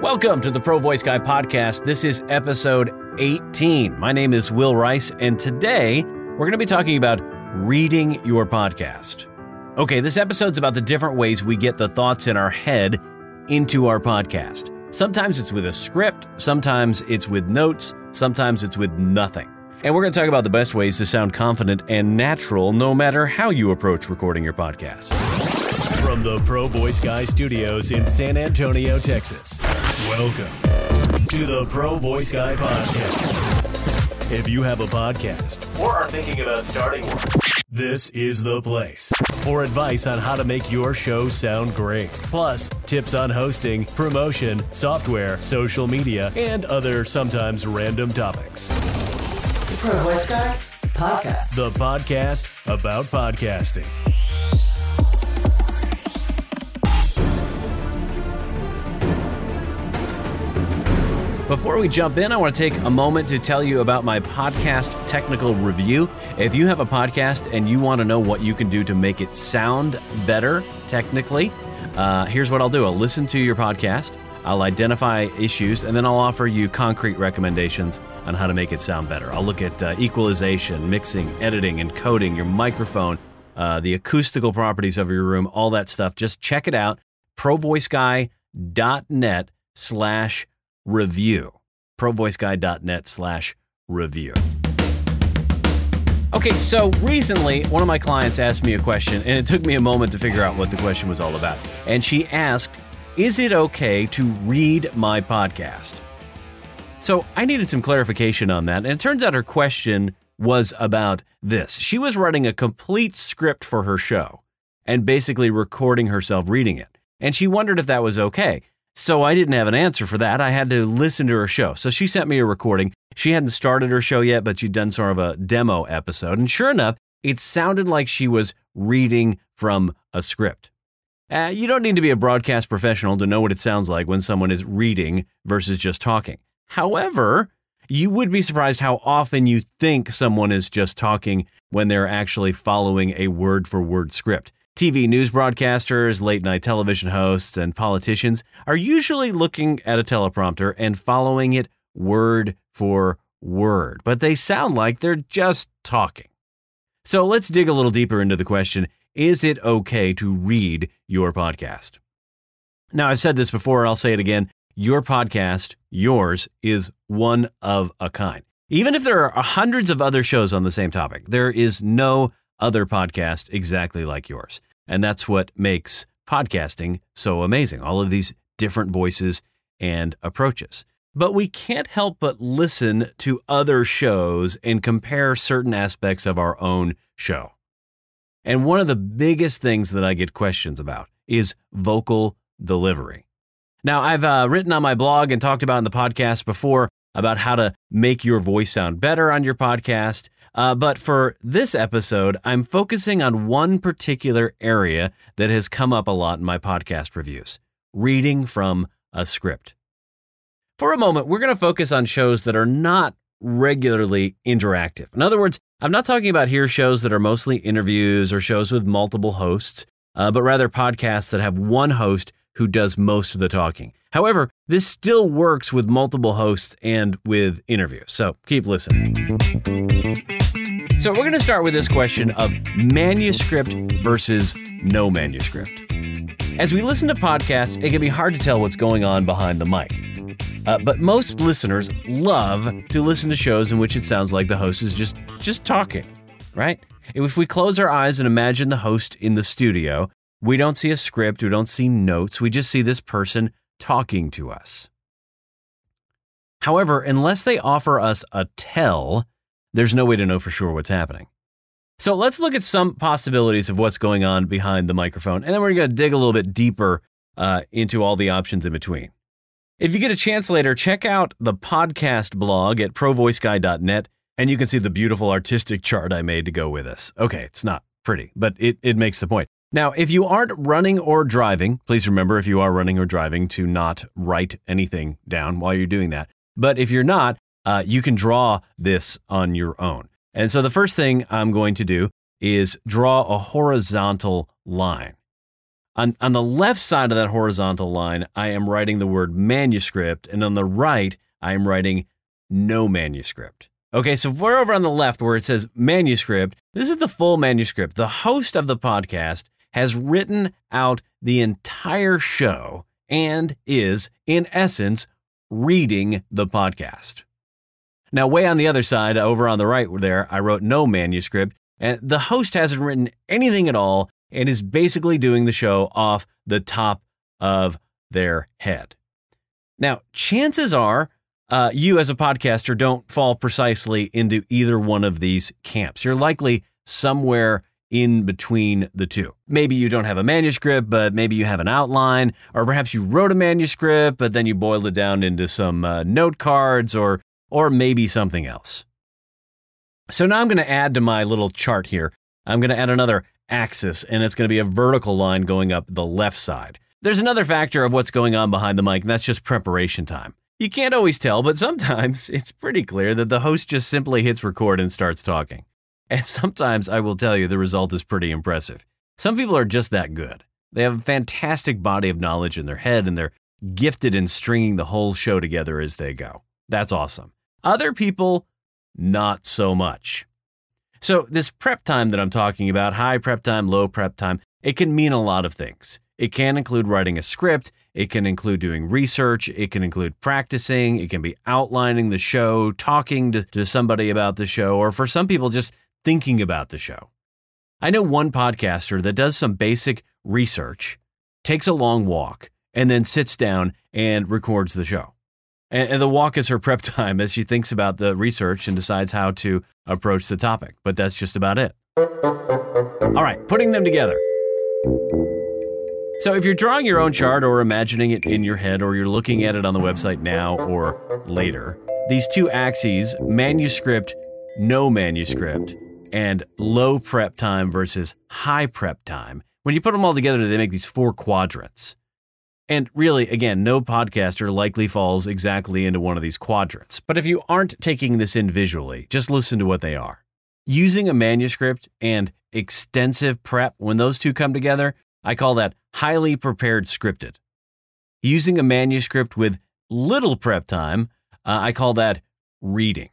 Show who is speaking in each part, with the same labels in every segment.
Speaker 1: Welcome to the Pro Voice Guy podcast. This is episode 18. My name is Will Rice, and today we're going to be talking about reading your podcast. Okay, this episode's about the different ways we get the thoughts in our head into our podcast. Sometimes it's with a script, sometimes it's with notes, sometimes it's with nothing. And we're going to talk about the best ways to sound confident and natural no matter how you approach recording your podcast. From the Pro Voice Guy Studios in San Antonio, Texas. Welcome to the Pro Voice Guy Podcast. If you have a podcast or are thinking about starting one, this is the place for advice on how to make your show sound great. Plus, tips on hosting, promotion, software, social media, and other sometimes random topics.
Speaker 2: The Pro Voice Guy Podcast.
Speaker 1: The podcast about podcasting. Before we jump in, I want to take a moment to tell you about my podcast technical review. If you have a podcast and you want to know what you can do to make it sound better technically, uh, here's what I'll do I'll listen to your podcast, I'll identify issues, and then I'll offer you concrete recommendations on how to make it sound better. I'll look at uh, equalization, mixing, editing, encoding, your microphone, uh, the acoustical properties of your room, all that stuff. Just check it out. ProVoiceGuy.net slash review. ProVoiceGuy.net slash review. Okay, so recently one of my clients asked me a question, and it took me a moment to figure out what the question was all about. And she asked, Is it okay to read my podcast? So I needed some clarification on that. And it turns out her question was about this. She was writing a complete script for her show and basically recording herself reading it. And she wondered if that was okay. So I didn't have an answer for that. I had to listen to her show. So she sent me a recording. She hadn't started her show yet, but she'd done sort of a demo episode. And sure enough, it sounded like she was reading from a script. Uh, you don't need to be a broadcast professional to know what it sounds like when someone is reading versus just talking. However, you would be surprised how often you think someone is just talking when they're actually following a word for word script. TV news broadcasters, late night television hosts, and politicians are usually looking at a teleprompter and following it word for word, but they sound like they're just talking. So let's dig a little deeper into the question Is it okay to read your podcast? Now, I've said this before, I'll say it again. Your podcast, yours, is one of a kind. Even if there are hundreds of other shows on the same topic, there is no other podcast exactly like yours. And that's what makes podcasting so amazing. All of these different voices and approaches. But we can't help but listen to other shows and compare certain aspects of our own show. And one of the biggest things that I get questions about is vocal delivery. Now, I've uh, written on my blog and talked about in the podcast before about how to make your voice sound better on your podcast. Uh, but for this episode, I'm focusing on one particular area that has come up a lot in my podcast reviews reading from a script. For a moment, we're going to focus on shows that are not regularly interactive. In other words, I'm not talking about here shows that are mostly interviews or shows with multiple hosts, uh, but rather podcasts that have one host who does most of the talking. However, this still works with multiple hosts and with interviews. So keep listening. So we're going to start with this question of manuscript versus no manuscript. As we listen to podcasts, it can be hard to tell what's going on behind the mic. Uh, but most listeners love to listen to shows in which it sounds like the host is just just talking, right? If we close our eyes and imagine the host in the studio, we don't see a script, we don't see notes, we just see this person talking to us. However, unless they offer us a tell, there's no way to know for sure what's happening. So let's look at some possibilities of what's going on behind the microphone, and then we're going to dig a little bit deeper uh, into all the options in between. If you get a chance later, check out the podcast blog at provoiceguy.net, and you can see the beautiful artistic chart I made to go with this. Okay, it's not pretty, but it, it makes the point. Now, if you aren't running or driving, please remember if you are running or driving to not write anything down while you're doing that. But if you're not, uh, you can draw this on your own. And so the first thing I'm going to do is draw a horizontal line. On, on the left side of that horizontal line, I am writing the word manuscript, and on the right, I am writing no manuscript. Okay, so we're over on the left where it says manuscript, this is the full manuscript. The host of the podcast has written out the entire show and is, in essence, reading the podcast. Now, way on the other side, over on the right there, I wrote no manuscript, and the host hasn't written anything at all and is basically doing the show off the top of their head. Now, chances are uh, you as a podcaster don't fall precisely into either one of these camps. You're likely somewhere in between the two. Maybe you don't have a manuscript, but maybe you have an outline, or perhaps you wrote a manuscript, but then you boiled it down into some uh, note cards, or or maybe something else. So now I'm going to add to my little chart here. I'm going to add another axis, and it's going to be a vertical line going up the left side. There's another factor of what's going on behind the mic, and that's just preparation time. You can't always tell, but sometimes it's pretty clear that the host just simply hits record and starts talking. And sometimes I will tell you the result is pretty impressive. Some people are just that good. They have a fantastic body of knowledge in their head and they're gifted in stringing the whole show together as they go. That's awesome. Other people, not so much. So, this prep time that I'm talking about, high prep time, low prep time, it can mean a lot of things. It can include writing a script, it can include doing research, it can include practicing, it can be outlining the show, talking to, to somebody about the show, or for some people, just thinking about the show. I know one podcaster that does some basic research, takes a long walk, and then sits down and records the show. And, and, the walk is her prep time as she thinks about the research and decides how to approach the topic. But that's just about it. All right, putting them together. So, if you're drawing your own chart or imagining it in your head, or you're looking at it on the website now or later, these two axes, manuscript, no manuscript, and low prep time versus high prep time, when you put them all together, they make these four quadrants. And really, again, no podcaster likely falls exactly into one of these quadrants. But if you aren't taking this in visually, just listen to what they are. Using a manuscript and extensive prep, when those two come together, I call that highly prepared scripted. Using a manuscript with little prep time, uh, I call that reading.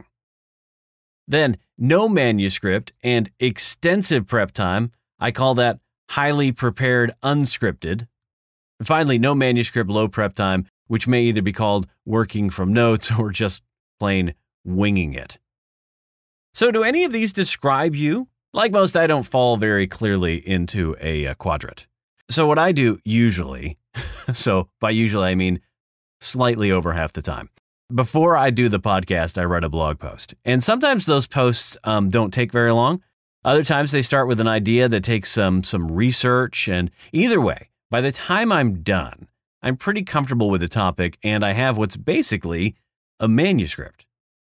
Speaker 1: Then, no manuscript and extensive prep time, I call that highly prepared unscripted. Finally, no manuscript, low prep time, which may either be called working from notes or just plain winging it. So, do any of these describe you? Like most, I don't fall very clearly into a, a quadrant. So, what I do usually, so by usually I mean slightly over half the time, before I do the podcast, I write a blog post. And sometimes those posts um, don't take very long. Other times they start with an idea that takes some, some research. And either way, by the time I'm done, I'm pretty comfortable with the topic and I have what's basically a manuscript.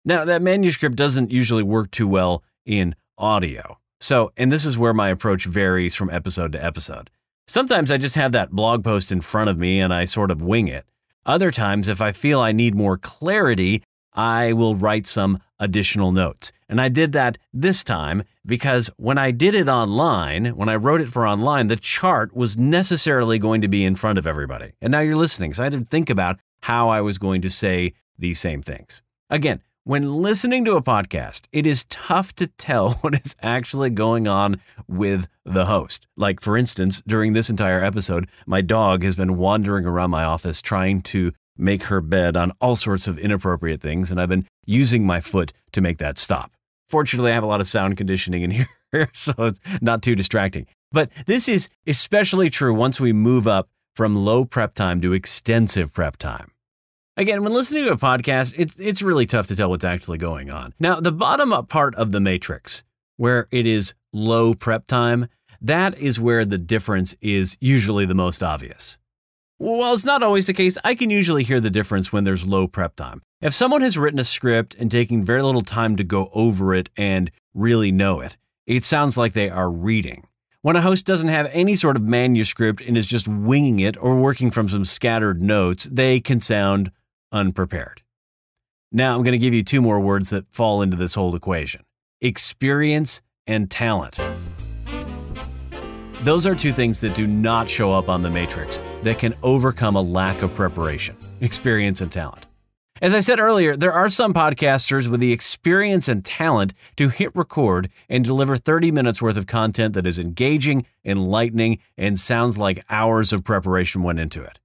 Speaker 1: Now, that manuscript doesn't usually work too well in audio. So, and this is where my approach varies from episode to episode. Sometimes I just have that blog post in front of me and I sort of wing it. Other times, if I feel I need more clarity, I will write some additional notes. And I did that this time because when I did it online, when I wrote it for online, the chart was necessarily going to be in front of everybody. And now you're listening. So I had to think about how I was going to say these same things. Again, when listening to a podcast, it is tough to tell what is actually going on with the host. Like, for instance, during this entire episode, my dog has been wandering around my office trying to make her bed on all sorts of inappropriate things, and I've been using my foot to make that stop. Fortunately, I have a lot of sound conditioning in here, so it's not too distracting. But this is especially true once we move up from low prep time to extensive prep time. Again, when listening to a podcast, it's it's really tough to tell what's actually going on. Now, the bottom up part of the matrix, where it is low prep time, that is where the difference is usually the most obvious. While it's not always the case, I can usually hear the difference when there's low prep time. If someone has written a script and taking very little time to go over it and really know it, it sounds like they are reading. When a host doesn't have any sort of manuscript and is just winging it or working from some scattered notes, they can sound unprepared. Now, I'm going to give you two more words that fall into this whole equation experience and talent. Those are two things that do not show up on the Matrix that can overcome a lack of preparation, experience, and talent. As I said earlier, there are some podcasters with the experience and talent to hit record and deliver 30 minutes worth of content that is engaging, enlightening, and sounds like hours of preparation went into it.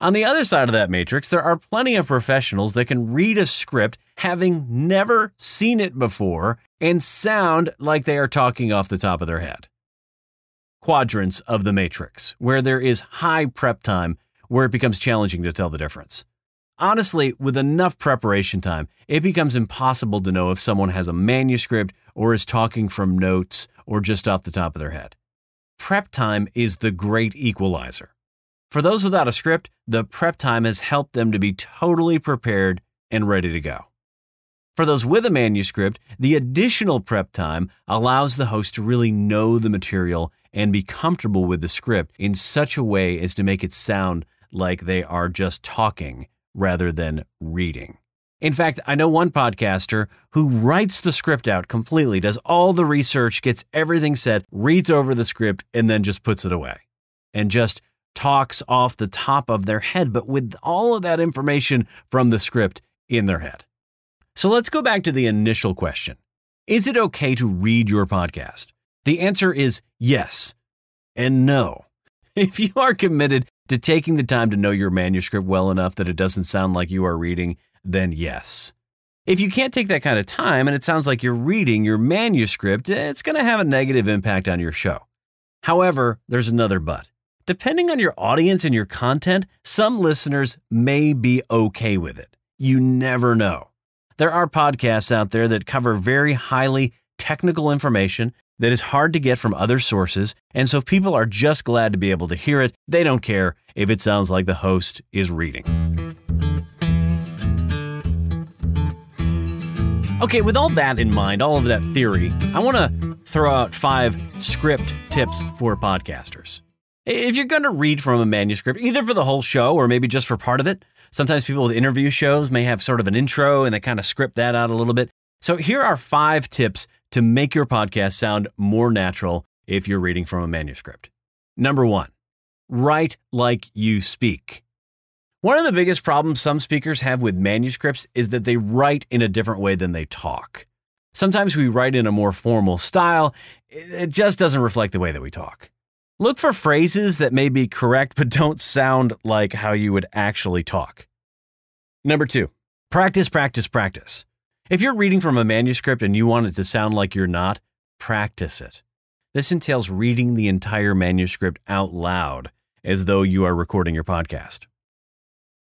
Speaker 1: On the other side of that matrix, there are plenty of professionals that can read a script having never seen it before and sound like they are talking off the top of their head quadrants of the matrix, where there is high prep time, where it becomes challenging to tell the difference. Honestly, with enough preparation time, it becomes impossible to know if someone has a manuscript or is talking from notes or just off the top of their head. Prep time is the great equalizer. For those without a script, the prep time has helped them to be totally prepared and ready to go. For those with a manuscript, the additional prep time allows the host to really know the material and be comfortable with the script in such a way as to make it sound like they are just talking rather than reading. In fact, I know one podcaster who writes the script out completely, does all the research, gets everything set, reads over the script, and then just puts it away and just talks off the top of their head, but with all of that information from the script in their head. So let's go back to the initial question Is it okay to read your podcast? The answer is yes and no. If you are committed to taking the time to know your manuscript well enough that it doesn't sound like you are reading, then yes. If you can't take that kind of time and it sounds like you're reading your manuscript, it's going to have a negative impact on your show. However, there's another but. Depending on your audience and your content, some listeners may be okay with it. You never know. There are podcasts out there that cover very highly technical information that is hard to get from other sources, and so people are just glad to be able to hear it. They don't care if it sounds like the host is reading. Okay, with all that in mind, all of that theory, I want to throw out five script tips for podcasters. If you're going to read from a manuscript, either for the whole show or maybe just for part of it, sometimes people with interview shows may have sort of an intro and they kind of script that out a little bit. So here are five tips to make your podcast sound more natural if you're reading from a manuscript. Number one, write like you speak. One of the biggest problems some speakers have with manuscripts is that they write in a different way than they talk. Sometimes we write in a more formal style. It just doesn't reflect the way that we talk. Look for phrases that may be correct but don't sound like how you would actually talk. Number two, practice, practice, practice. If you're reading from a manuscript and you want it to sound like you're not, practice it. This entails reading the entire manuscript out loud as though you are recording your podcast.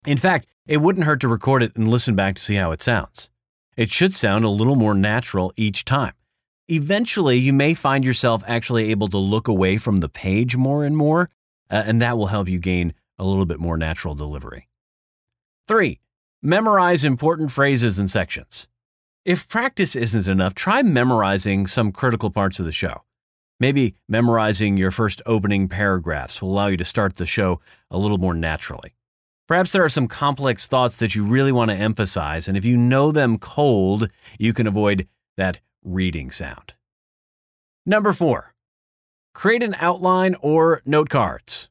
Speaker 1: In fact, it wouldn't hurt to record it and listen back to see how it sounds. It should sound a little more natural each time. Eventually, you may find yourself actually able to look away from the page more and more, uh, and that will help you gain a little bit more natural delivery. Three, memorize important phrases and sections. If practice isn't enough, try memorizing some critical parts of the show. Maybe memorizing your first opening paragraphs will allow you to start the show a little more naturally. Perhaps there are some complex thoughts that you really want to emphasize, and if you know them cold, you can avoid that reading sound. Number four, create an outline or note cards.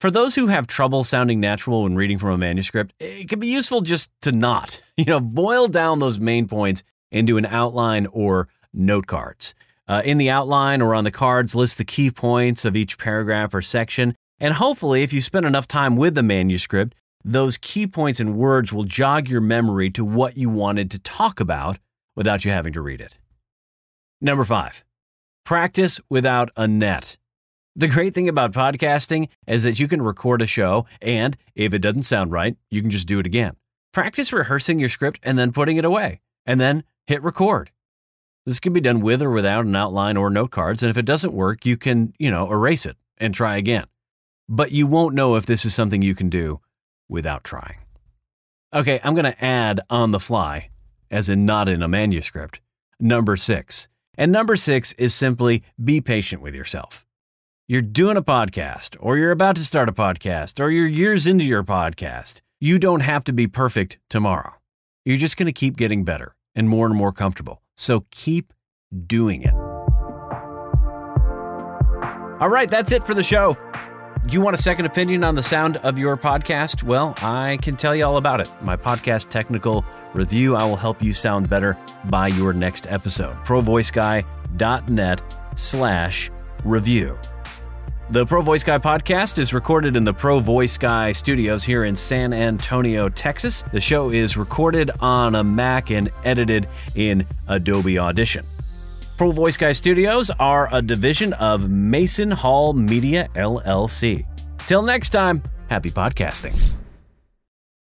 Speaker 1: For those who have trouble sounding natural when reading from a manuscript, it can be useful just to not, you know, boil down those main points into an outline or note cards. Uh, in the outline or on the cards, list the key points of each paragraph or section. And hopefully, if you spend enough time with the manuscript, those key points and words will jog your memory to what you wanted to talk about without you having to read it. Number five, practice without a net. The great thing about podcasting is that you can record a show, and if it doesn't sound right, you can just do it again. Practice rehearsing your script and then putting it away, and then hit record. This can be done with or without an outline or note cards, and if it doesn't work, you can, you know, erase it and try again. But you won't know if this is something you can do without trying. Okay, I'm going to add on the fly, as in not in a manuscript, number six. And number six is simply be patient with yourself you're doing a podcast, or you're about to start a podcast, or you're years into your podcast, you don't have to be perfect tomorrow. You're just going to keep getting better and more and more comfortable. So keep doing it. All right, that's it for the show. You want a second opinion on the sound of your podcast? Well, I can tell you all about it. My podcast technical review, I will help you sound better by your next episode. ProVoiceGuy.net slash review. The Pro Voice Guy podcast is recorded in the Pro Voice Guy studios here in San Antonio, Texas. The show is recorded on a Mac and edited in Adobe Audition. Pro Voice Guy Studios are a division of Mason Hall Media LLC. Till next time, happy podcasting.